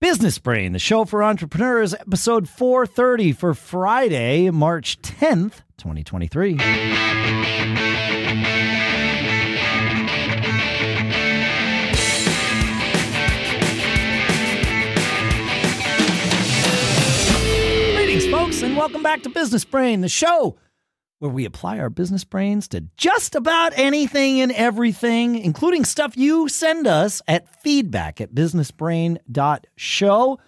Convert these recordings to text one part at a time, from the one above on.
Business Brain, the show for entrepreneurs, episode 430 for Friday, March 10th, 2023. Greetings, folks, and welcome back to Business Brain, the show where we apply our business brains to just about anything and everything, including stuff you send us at feedback at businessbrain.show.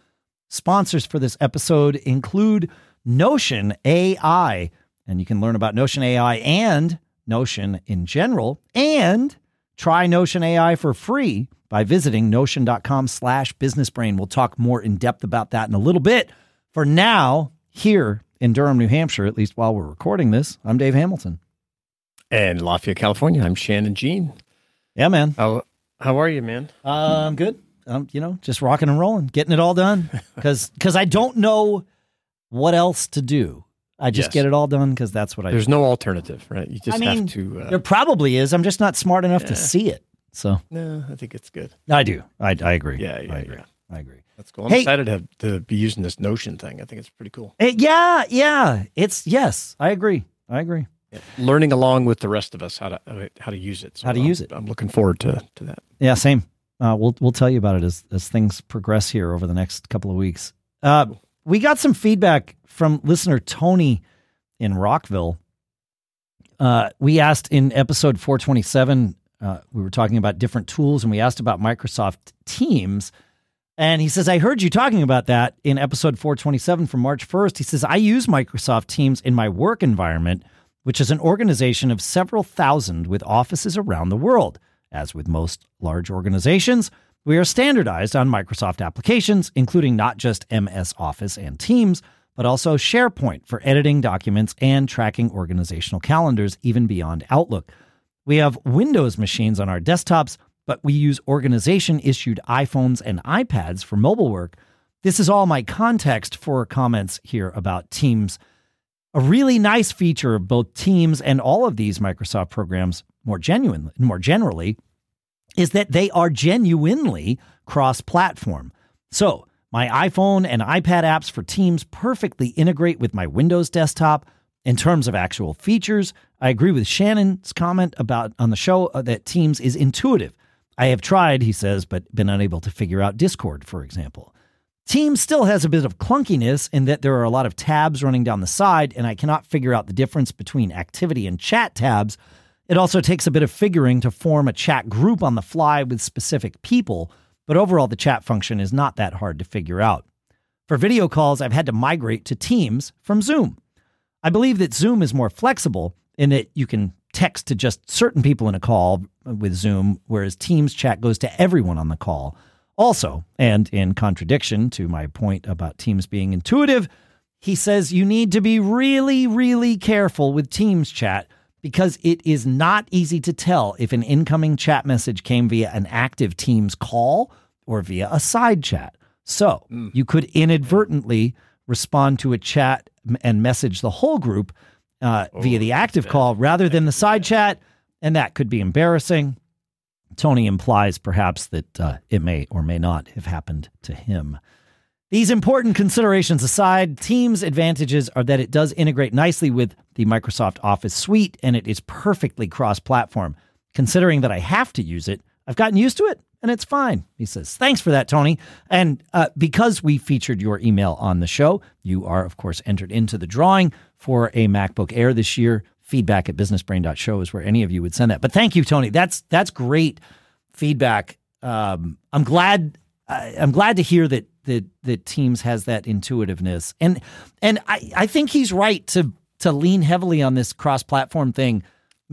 Sponsors for this episode include Notion AI, and you can learn about Notion AI and Notion in general, and try Notion AI for free by visiting notion.com slash businessbrain. We'll talk more in depth about that in a little bit. For now, here in Durham, New Hampshire, at least while we're recording this, I'm Dave Hamilton. And Lafayette, California, I'm Shannon Jean. Yeah, man. How how are you, man? Uh, I'm good. Um, you know, just rocking and rolling, getting it all done. Because because I don't know what else to do. I just Yes. get it all done because that's what I There's do. no alternative, right? You just I mean, have to. Uh, There probably is. I'm just not smart enough to see it. So no, I think it's good. I do. I, I agree. Yeah, yeah, I agree. yeah. I agree. That's cool. I'm Hey- excited to, have, to be using this Notion thing. I think it's pretty cool. Eh, yeah, yeah. It's yes. I agree. I agree. Learning along with the rest of us how to how to use it. So How to I'm- use it. I'm looking forward to to that. Yeah, same. Uh, we'll we'll tell you about it as as things progress here over the next couple of weeks. Uh, we got some feedback from listener Tony in Rockville. Uh, we asked in episode 427, uh, we were talking about different tools, and we asked about Microsoft Teams. And he says, I heard you talking about that in episode 427 from March 1st. He says, I use Microsoft Teams in my work environment, which is an organization of several thousand with offices around the world. As with most large organizations, we are standardized on Microsoft applications, including not just MS Office and Teams, but also SharePoint for editing documents and tracking organizational calendars, even beyond Outlook. We have Windows machines on our desktops, but we use organization issued iPhones and iPads for mobile work. This is all my context for comments here about Teams. A really nice feature of both Teams and all of these Microsoft programs, more genuinely, more generally, is that they are genuinely cross-platform. So, my iPhone and iPad apps for Teams perfectly integrate with my Windows desktop. In terms of actual features, I agree with Shannon's comment about on the show uh, that Teams is intuitive. I have tried, he says, but been unable to figure out Discord, for example. Teams still has a bit of clunkiness in that there are a lot of tabs running down the side, and I cannot figure out the difference between activity and chat tabs. It also takes a bit of figuring to form a chat group on the fly with specific people, but overall, the chat function is not that hard to figure out. For video calls, I've had to migrate to Teams from Zoom. I believe that Zoom is more flexible in that you can text to just certain people in a call with Zoom, whereas Teams chat goes to everyone on the call. Also, and in contradiction to my point about Teams being intuitive, he says you need to be really, really careful with Teams chat because it is not easy to tell if an incoming chat message came via an active Teams call or via a side chat. So mm. you could inadvertently respond to a chat and message the whole group uh, via the active call rather than the side chat, and that could be embarrassing. Tony implies perhaps that uh, it may or may not have happened to him. These important considerations aside, Teams' advantages are that it does integrate nicely with the Microsoft Office suite and it is perfectly cross platform. Considering that I have to use it, I've gotten used to it and it's fine. He says, Thanks for that, Tony. And uh, because we featured your email on the show, you are, of course, entered into the drawing for a MacBook Air this year. Feedback at businessbrain.show is where any of you would send that. But thank you, Tony. That's that's great feedback. Um, I'm glad I, I'm glad to hear that that that Teams has that intuitiveness, and and I, I think he's right to to lean heavily on this cross platform thing.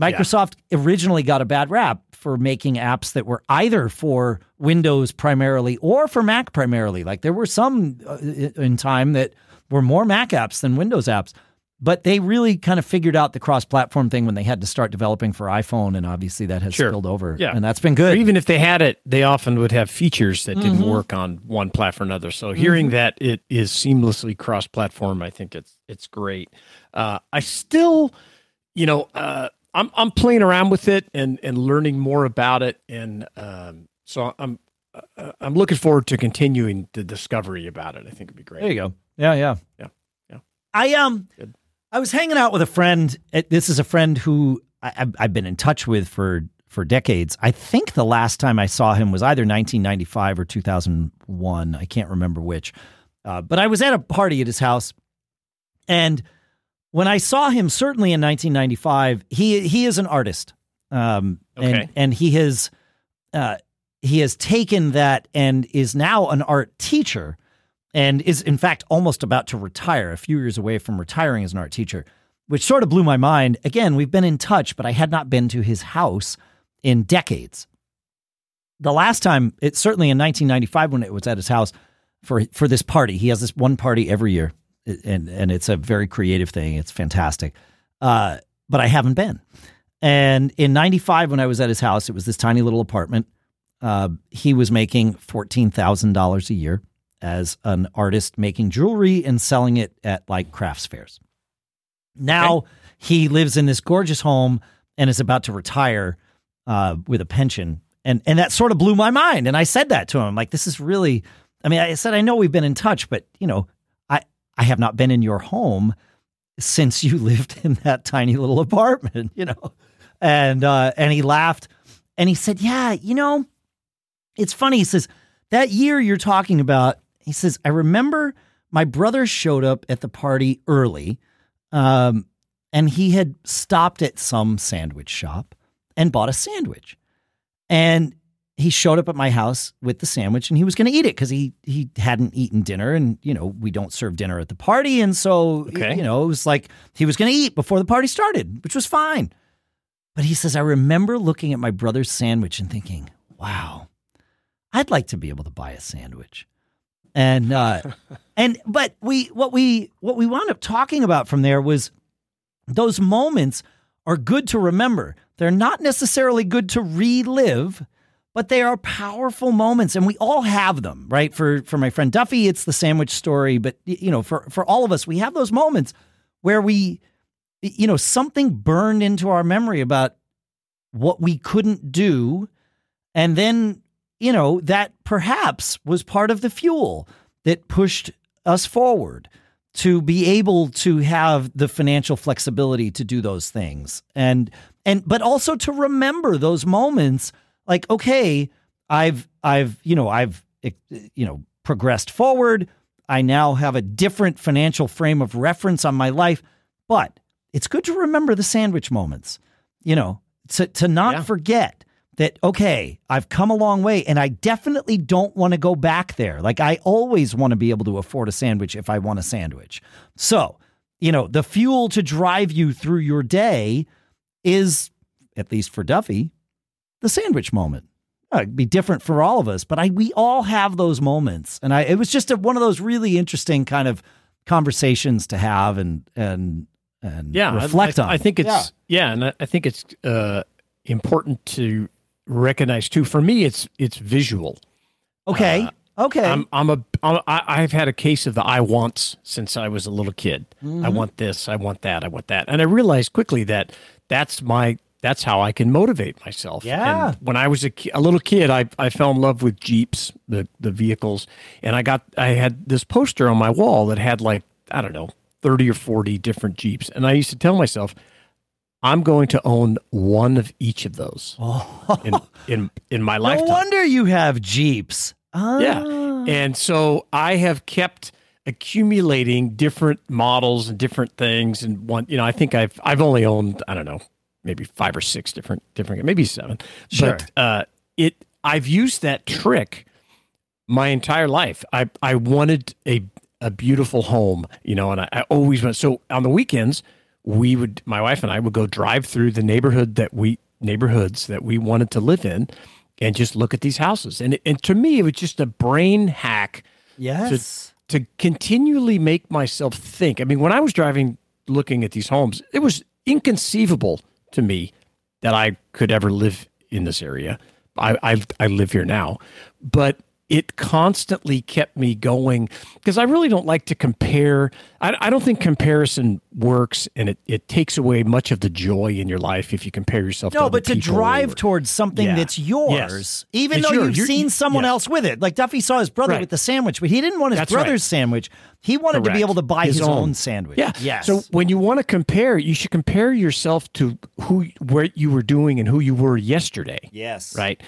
Microsoft originally got a bad rap for making apps that were either for Windows primarily or for Mac primarily. Like there were some uh, in time that were more Mac apps than Windows apps. But they really kind of figured out the cross-platform thing when they had to start developing for iPhone, and obviously that has Sure. spilled over. Yeah. and that's been Or good. even if they had it, they often would have features that Mm-hmm. didn't work on one platform or another. So hearing that it is seamlessly cross-platform, I think it's it's great. Uh, I still, you know, uh, I'm I'm playing around with it and and learning more about it, and um, so I'm uh, I'm looking forward to continuing the discovery about it. I think it'd be great. There you go. Yeah, yeah, yeah, yeah. I um, Good. I was hanging out with a friend. This is a friend who I, I've been in touch with for for decades. I think the last time I saw him was either 1995 or 2001. I can't remember which. Uh, but I was at a party at his house, and when I saw him, certainly in 1995, he he is an artist, um, okay. and and he has uh, he has taken that and is now an art teacher, and is in fact almost about to retire, a few years away from retiring as an art teacher, which sort of blew my mind. Again, we've been in touch, but I had not been to his house in decades. The last time, it certainly in 1995 when it was at his house for for this party. He has this one party every year, and and it's a very creative thing. It's fantastic. Uh, but I haven't been. And in '95, when I was at his house, it was this tiny little apartment. Uh, he was making fourteen thousand dollars a year as an artist, making jewelry and selling it at like crafts fairs. Now okay. he lives in this gorgeous home and is about to retire uh, with a pension, and and that sort of blew my mind. And I said that to him, like, this is really I mean, I said, I know we've been in touch, but you know, I, have not been in your home since you lived in that tiny little apartment, you know? And, uh, and he laughed and he said, yeah, you know, it's funny. He says, that year you're talking about, he says, I remember my brother showed up at the party early. Um, and he had stopped at some sandwich shop and bought a sandwich. And he showed up at my house with the sandwich and he was going to eat it because he he hadn't eaten dinner and you know we don't serve dinner at the party. And so okay. you know it was like he was going to eat before the party started which was fine. But he says i remember looking at my brother's sandwich and thinking wow i'd like to be able to buy a sandwich. And uh and but we what we what we wound up talking about from there was those moments are good to remember. They're not necessarily good to relive but they are powerful moments and we all have them right? For for my friend duffy it's the sandwich story but you know for for all of us we have those moments where we you know something burned into our memory about what we couldn't do and then you know that perhaps was part of the fuel that pushed us forward to be able to have the financial flexibility to do those things. And and but also to remember those moments like okay i've i've you know i've eh, you know progressed forward. I now have a different financial frame of reference on my life. But it's good to remember the sandwich moments you know to, to not yeah. forget that okay i've come a long way and i definitely don't want to go back there. Like i always want to be able to afford a sandwich if i want a sandwich. So you know the fuel to drive you through your day is at least for duffy the sandwich moment. Uh, it'd be different for all of us, but I we all have those moments, and I it was just a, one of those really interesting kind of conversations to have and and and yeah, reflect I, on. I think it's yeah, yeah and I, I think it's uh, important to recognize too. For me, it's it's visual. Okay. Uh, Okay. I'm I'm a I'm, I've had a case of the I wants since I was a little kid. Mm-hmm. I want this, I want that, I want that. And I realized quickly that that's my that's how I can motivate myself. Yeah. And when I was a, a little kid, I, I fell in love with Jeeps, the, the vehicles. And I got, I had this poster on my wall that had like, I don't know, 30 or 40 different Jeeps. And I used to tell myself, I'm going to own one of each of those oh. in, in, in my lifetime. No wonder you have Jeeps. Ah. Yeah. And so I have kept accumulating different models and different things. And one, you know, I think I've, I've only owned, I don't know, maybe five or six different different maybe seven. Sure. But uh, it I've used that trick my entire life. I I wanted a a beautiful home, you know, and I, I always went. So on the weekends, we would my wife and I would go drive through the neighborhood that we neighborhoods that we wanted to live in, and just look at these houses. And and to me, it was just a brain hack. Yes. To, to continually make myself think. I mean, when I was driving, looking at these homes, it was inconceivable to me that I could ever live in this area. I, I, I live here now, but it constantly kept me going because I really don't like to compare. I, I, don't think comparison works, and it, it takes away much of the joy in your life if you compare yourself. To No, to but to drive or, towards something yeah. that's yours, yes. even it's though yours. you've You're, seen someone yes. else with it. Like Duffy saw his brother right. with the sandwich, but he didn't want his That's brother's right. sandwich. He wanted Correct. to be able to buy his, His own. own. sandwich. Yeah. Yes. So when you want to compare, you should compare yourself to who, where you were doing, and who you were yesterday. yes. Right.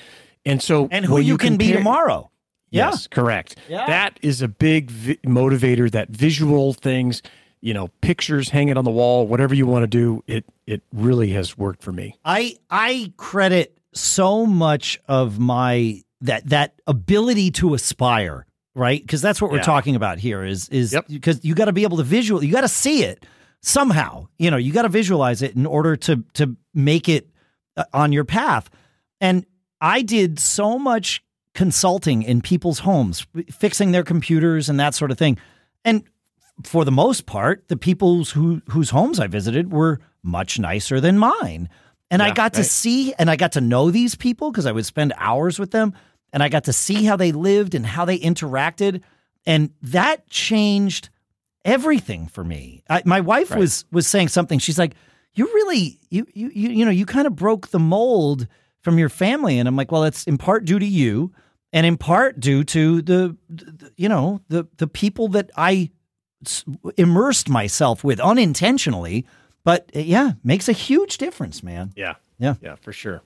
And so And who when you, can be tomorrow. Yeah. Yes, correct. Yeah. That is a big vi- motivator. That visual things, you know, pictures hanging on the wall, whatever you want to do, it it really has worked for me. I I credit so much of my that that ability to aspire, right? Because that's what we're Yeah. talking about here is is Yep. because you got to be able to visual, you got to see it somehow. You know, you got to visualize it in order to to make it uh, on your path. And I did so much consulting in people's homes, fixing their computers and that sort of thing. And for the most part, the people who whose homes I visited were much nicer than mine. And I Yeah, got to see and I got to know these people because I would spend hours with them and I got to see how they lived and how they interacted and that changed everything for me. I, my wife Right. was was saying something. She's like, "You really you you you you know, you kind of broke the mold from your family." And I'm like, "Well, it's in part due to you and in part due to the, the you know, the the people that I s- immersed myself with unintentionally." But uh, yeah, makes a huge difference, man. Yeah. Yeah. Yeah, for sure.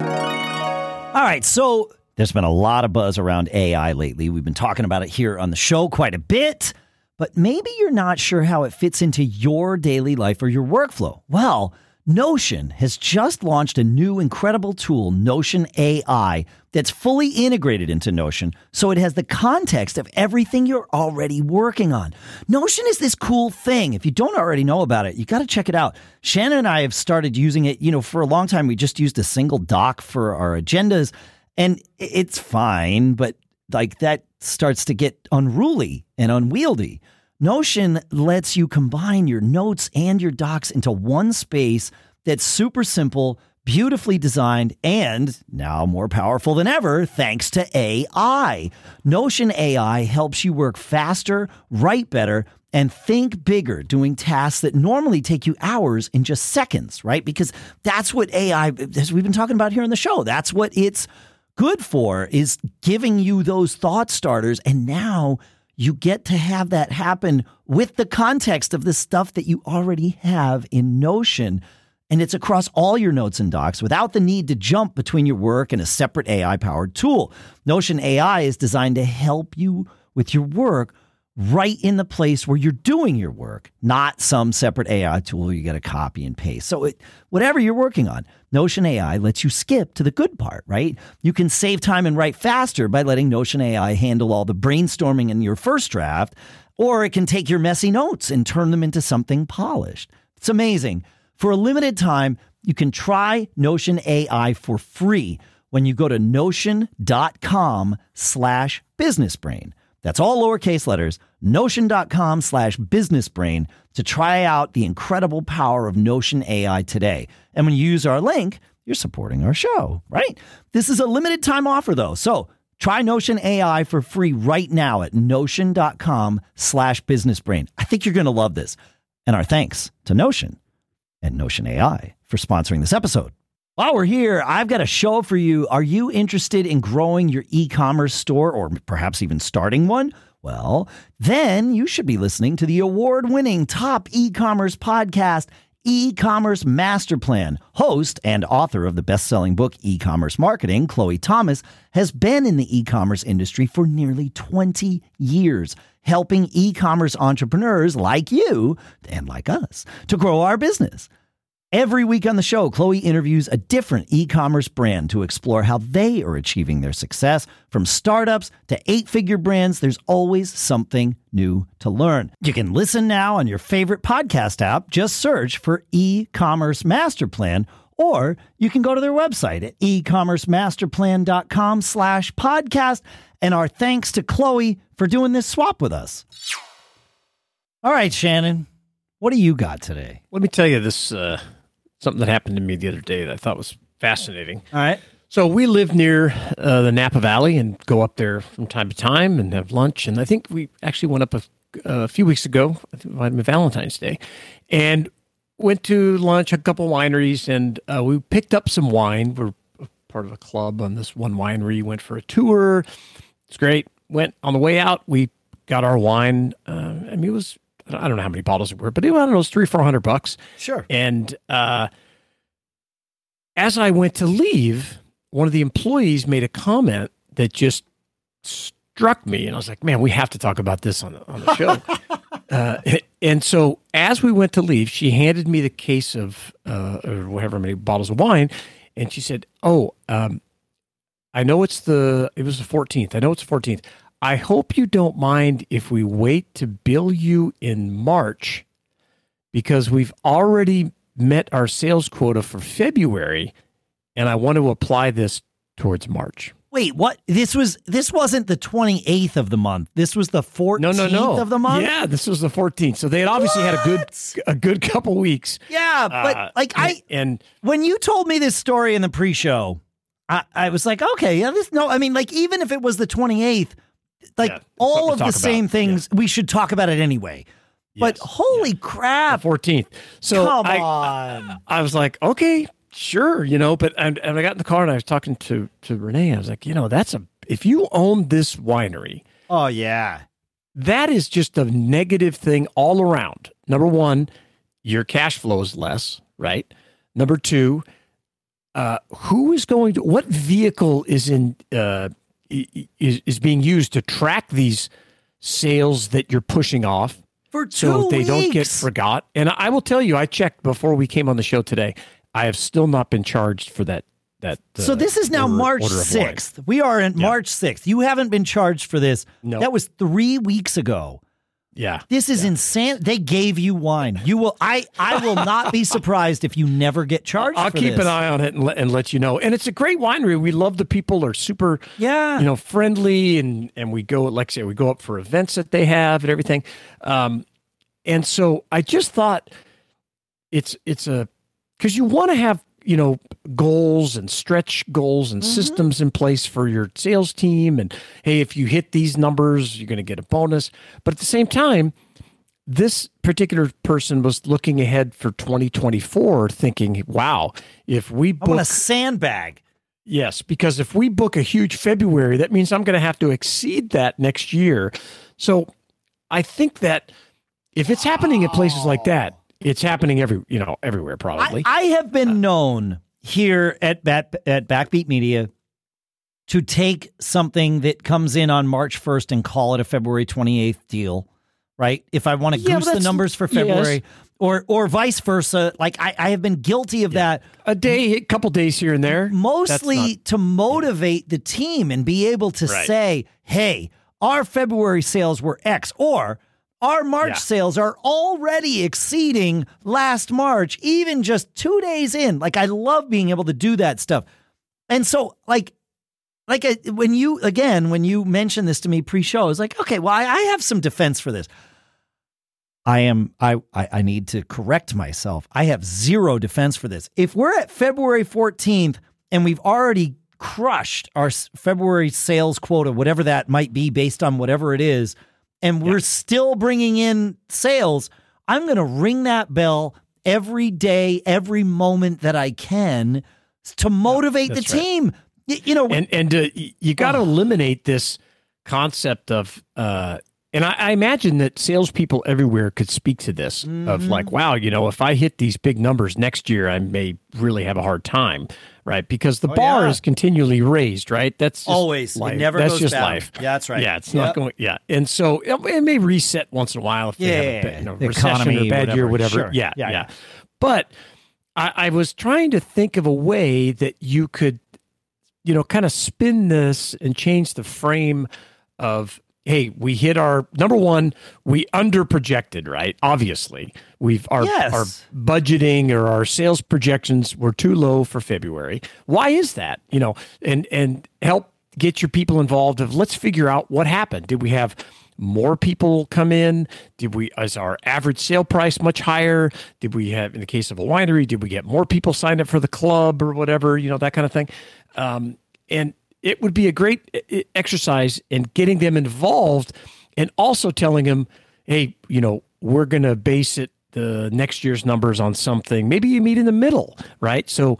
All right, so there's been a lot of buzz around AI lately. We've been talking about it here on the show quite a bit, but maybe you're not sure how it fits into your daily life or your workflow. Well, Notion has just launched a new incredible tool, Notion AI, that's fully integrated into Notion so it has the context of everything you're already working on. Notion is this cool thing. If you don't already know about it, you got to check it out. Shannon and I have started using it, you know, for a long time. We just used a single doc for our agendas, and it's fine, but like that starts to get unruly and unwieldy. Notion lets you combine your notes and your docs into one space that's super simple, beautifully designed, and now more powerful than ever thanks to AI. Notion AI helps you work faster, write better, and think bigger, doing tasks that normally take you hours in just seconds, right? Because that's what AI, as we've been talking about here on the show, that's what it's good for is giving you those thought starters. And now you get to have that happen with the context of the stuff that you already have in Notion. And it's across all your notes and docs without the need to jump between your work and a separate AI powered tool. Notion AI is designed to help you with your work right in the place where you're doing your work, not some separate AI tool you got to copy and paste. So, it, whatever you're working on, Notion AI lets you skip to the good part, right? You can save time and write faster by letting Notion AI handle all the brainstorming in your first draft, or it can take your messy notes and turn them into something polished. It's amazing. For a limited time, you can try Notion AI for free when you go to notion.com slash businessbrain. That's all lowercase letters, notion.com slash businessbrain to try out the incredible power of Notion AI today. And when you use our link, you're supporting our show, right? This is a limited time offer though. So try Notion AI for free right now at notion.com slash businessbrain. I think you're going to love this. And our thanks to Notion and Notion AI for sponsoring this episode. While we're here, I've got a show for you. Are you interested in growing your e commerce store or perhaps even starting one? Well, then you should be listening to the award winning top e commerce podcast, E Commerce Master Plan. Host and author of the best selling book, E Commerce Marketing, Chloe Thomas, has been in the e commerce industry for nearly 20 years, helping e commerce entrepreneurs like you and like us to grow our business. Every week on the show, Chloe interviews a different e commerce brand to explore how they are achieving their success. From startups to eight figure brands, there's always something new to learn. You can listen now on your favorite podcast app. Just search for e commerce master plan, or you can go to their website at e-commercemasterplan.com slash podcast. And our thanks to Chloe for doing this swap with us. All right, Shannon, what do you got today? Let me tell you this uh, something that happened to me the other day that I thought was fascinating. All right. So we live near uh, the Napa Valley and go up there from time to time and have lunch. And I think we actually went up a, a few weeks ago, I think it might have been Valentine's Day, and went to lunch a couple wineries and uh, we picked up some wine. We're part of a club on this one winery. Went for a tour. It's great. Went on the way out. We got our wine. Uh, I mean, it was I don't know how many bottles it were, but it, I don't know, it was three four hundred bucks. Sure. And uh, as I went to leave, one of the employees made a comment that just struck me, and I was like, "Man, we have to talk about this on the, on the show." uh, and so, as we went to leave, she handed me the case of uh, or whatever many bottles of wine, and she said, "Oh, um, I know it's the it was the 14th. I know it's the 14th. I hope you don't mind if we wait to bill you in March because we've already met our sales quota for February and I want to apply this towards March." Wait, what? This was this wasn't the 28th of the month. This was the 14th No, no, no. of the month? Yeah, this was the 14th. So they had obviously had a good a good couple weeks. Yeah, but Uh, like I and when you told me this story in the pre-show, I, I was like, okay, yeah, this no, I mean, like even if it was the 28th, like Yeah, all of the same about. things, we should talk about it anyway. But Yes, holy crap. the 14th. So Come I, on. I was like, okay, sure, you know, but and, and I got in the car and I was talking to to Renee. I was like, you know, that's a if you own this winery, oh yeah. that is just a negative thing all around. Number one, your cash flow is less, right? Number two, uh, who is going to what vehicle is in uh, is is being used to track these sales that you're pushing off? For two so they don't get forgot. And I will tell you, I checked before we came on the show today. I have still not been charged for that. That uh, So this is now order- March order of wine. 6th. We are in Yeah. March 6th. You haven't been charged for this. No. That was 3 weeks ago. Yeah, This is insane. They gave you wine. You will I I will not be surprised if you never get charged I'll keep this. an eye on it and let, and let you know. And it's a great winery. We love the people. Are super, Yeah. you know, friendly, and and we go like say, we go up for events that they have and everything. Um, and so I just thought it's it's a because you want to have you know goals and stretch goals and mm-hmm. systems in place for your sales team and hey if you hit these numbers you're going to get a bonus but at the same time this particular person was looking ahead for 2024 thinking wow if we I book want a sandbag. Yes, because if we book a huge February, that means I'm going to have to exceed that next year. So I think that if it's happening at places like that, it's happening every you know everywhere probably. I have been uh, known here at Bat, at Backbeat Media to take something that comes in on March 1st and call it a February 28th deal, right? If I want to Yeah, goose the numbers for yes. February or or vice versa, like I, I have been guilty of that a day, a couple days here and there. mostly That's to motivate the team and be able to Right. say, hey, our February sales were X, or our March Yeah. sales are already exceeding last March, even just two days in. Like, I love being able to do that stuff. And so, like, like uh, when you again when you mentioned this to me pre-show, I was like, okay, well, I, I have some defense for this. I am I, I I need to correct myself. I have zero defense for this. If we're at February 14th and we've already crushed our February sales quota, whatever that might be based on whatever it is, and we're still bringing in sales, I'm going to ring that bell every day, every moment that I can to motivate the right. team. Y- You know, and and uh, you got to eliminate this concept of uh and I, I imagine that salespeople everywhere could speak to this of like, wow, you know, if I hit these big numbers next year, I may really have a hard time, right? Because the oh, bar yeah. is continually raised, right? That's just Always. It never That's goes just down. life. Yeah, that's right. Yeah, it's Yep. not going. Yeah, and so it, it may reset once in a while if they have a Yeah, bad, you know, the recession or economy, bad year, whatever. whatever. Sure. Yeah, Yeah, yeah, yeah. But I, I was trying to think of a way that you could you know, kind of spin this and change the frame of hey, we hit our number one, we under projected, right? Obviously. We've our Yes. our budgeting or our sales projections were too low for February. Why is that? You know, and and help get your people involved of let's figure out what happened. Did we have more people come in? Did we is our average sale price much higher? Did we have in the case of a winery, did we get more people signed up for the club or whatever, you know, that kind of thing? Um, and it would be a great exercise in getting them involved and also telling them, hey, you know, we're going to base it the next year's numbers on something. Maybe you meet in the middle, right? So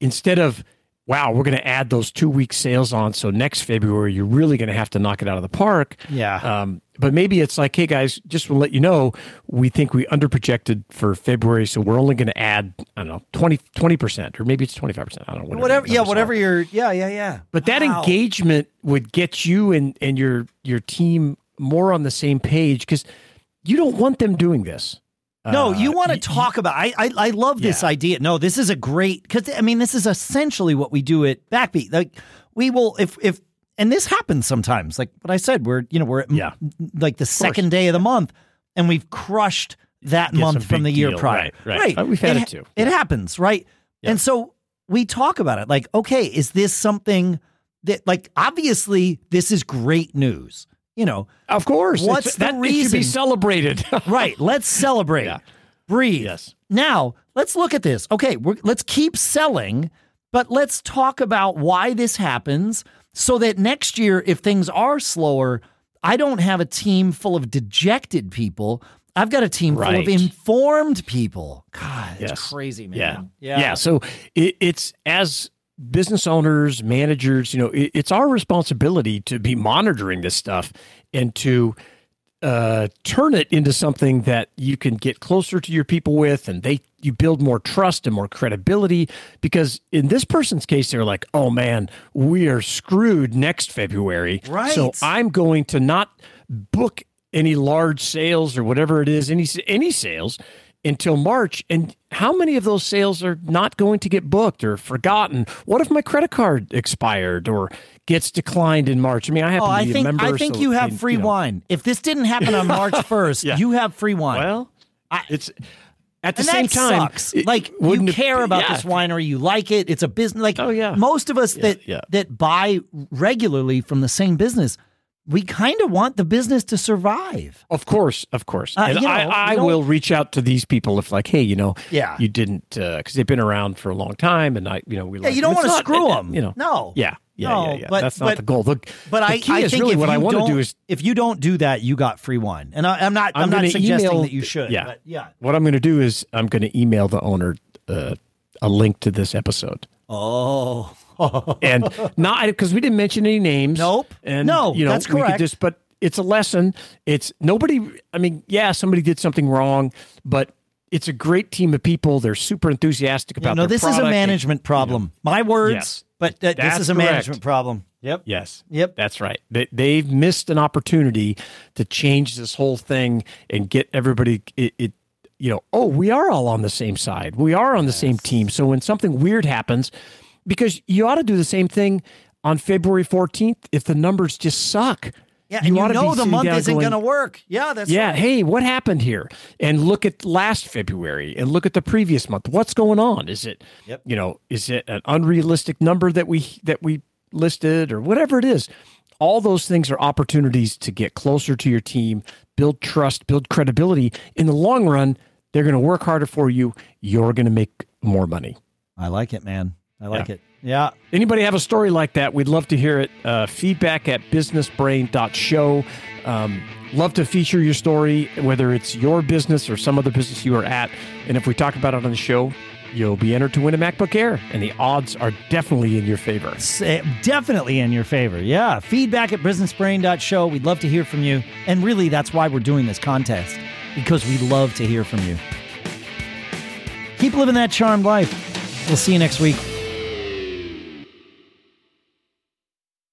instead of wow, we're going to add those two week sales on. So next February, you're really going to have to knock it out of the park. Yeah. Um, but maybe it's like, hey guys, just to let you know, we think we underprojected for February, so we're only going to add, I don't know, 20 percent, or maybe it's twenty five percent. I don't know. Whatever. whatever yeah, whatever you're. Yeah, yeah, yeah. But that wow. engagement would get you and and your your team more on the same page because you don't want them doing this. No, you uh, want to talk about. I I, I love this yeah. idea. No, this is a great because I mean this is essentially what we do at Backbeat. Like we will if if and this happens sometimes. Like what I said, we're you know we're at yeah. m- like the second day of the month, and we've crushed that Get month from the year prior. Right, right. right. Uh, we've had it, it too. It happens, right? Yeah. And so we talk about it. Like, okay, is this something that like obviously this is great news you know, of course, what's it's, the that, reason? Should be celebrated, right? Let's celebrate. Yeah. Breathe. Yes. Now let's look at this. Okay, let's keep selling, but let's talk about why this happens, so that next year, if things are slower, I don't have a team full of dejected people. I've got a team right. full of informed people. God, it's yes. crazy, man. Yeah. yeah. Yeah. So it, it's as business owners, managers, you know, it, it's our responsibility to be monitoring this stuff and to uh, turn it into something that you can get closer to your people with, and they you build more trust and more credibility. Because in this person's case, they're like, "Oh man, we are screwed next February." Right. So I'm going to not book any large sales or whatever it is, any any sales until March. And how many of those sales are not going to get booked or forgotten? What if my credit card expired or gets declined in March? I mean, I have oh, to I think, member, I think so, you have free you know. wine. If this didn't happen on March 1st, yeah. you have free wine. Well, I, it's at the same time, sucks. It, like you care about yeah. this winery, you like it. It's a business. Like oh yeah, most of us yeah, that that buy regularly from the same business we kind of want the business to survive. Of course, of course. Uh, and you know, I, I will reach out to these people if, like, hey, you know, yeah, you didn't because uh, they've been around for a long time, and I, you know, we yeah, like, you don't want to screw them, you know. No, yeah, yeah, no, yeah, yeah. But, That's not but, the goal. The, but the I, key I is think really what I want to do is if you don't do that, you got free wine, and I, am not. I'm, I'm not suggesting email, that you should. Yeah, but yeah. What I'm going to do is I'm going to email the owner uh, a link to this episode. Oh. And not because we didn't mention any names. Nope. And no, you know, that's correct. Just, but it's a lesson. It's nobody. I mean, yeah, somebody did something wrong, but it's a great team of people. They're super enthusiastic about. Yeah, no, this is a management and, problem. You know, My words, yes, but uh, this is a correct. management problem. Yep. Yes. Yep. That's right. They, they've missed an opportunity to change this whole thing and get everybody. It, it you know, oh, we are all on the same side. We are on the yes. same team. So when something weird happens, because you ought to do the same thing on February 14th if the numbers just suck. Yeah, you, you know the month isn't going to work. Yeah, that's yeah. Right. Hey, what happened here? And look at last February, and look at the previous month. What's going on? Is it, yep. you know, is it an unrealistic number that we that we listed, or whatever it is? All those things are opportunities to get closer to your team, build trust, build credibility. In the long run, they're going to work harder for you. You're going to make more money. I like it, man. I like yeah. it. Yeah. Anybody have a story like that? We'd love to hear it. Uh, feedback at businessbrain.show. Um, love to feature your story, whether it's your business or some other business you are at. And if we talk about it on the show, you'll be entered to win a MacBook Air. And the odds are definitely in your favor. Eh, definitely in your favor. Yeah. Feedback at businessbrain.show. We'd love to hear from you. And really, that's why we're doing this contest, because we love to hear from you. Keep living that charmed life. We'll see you next week.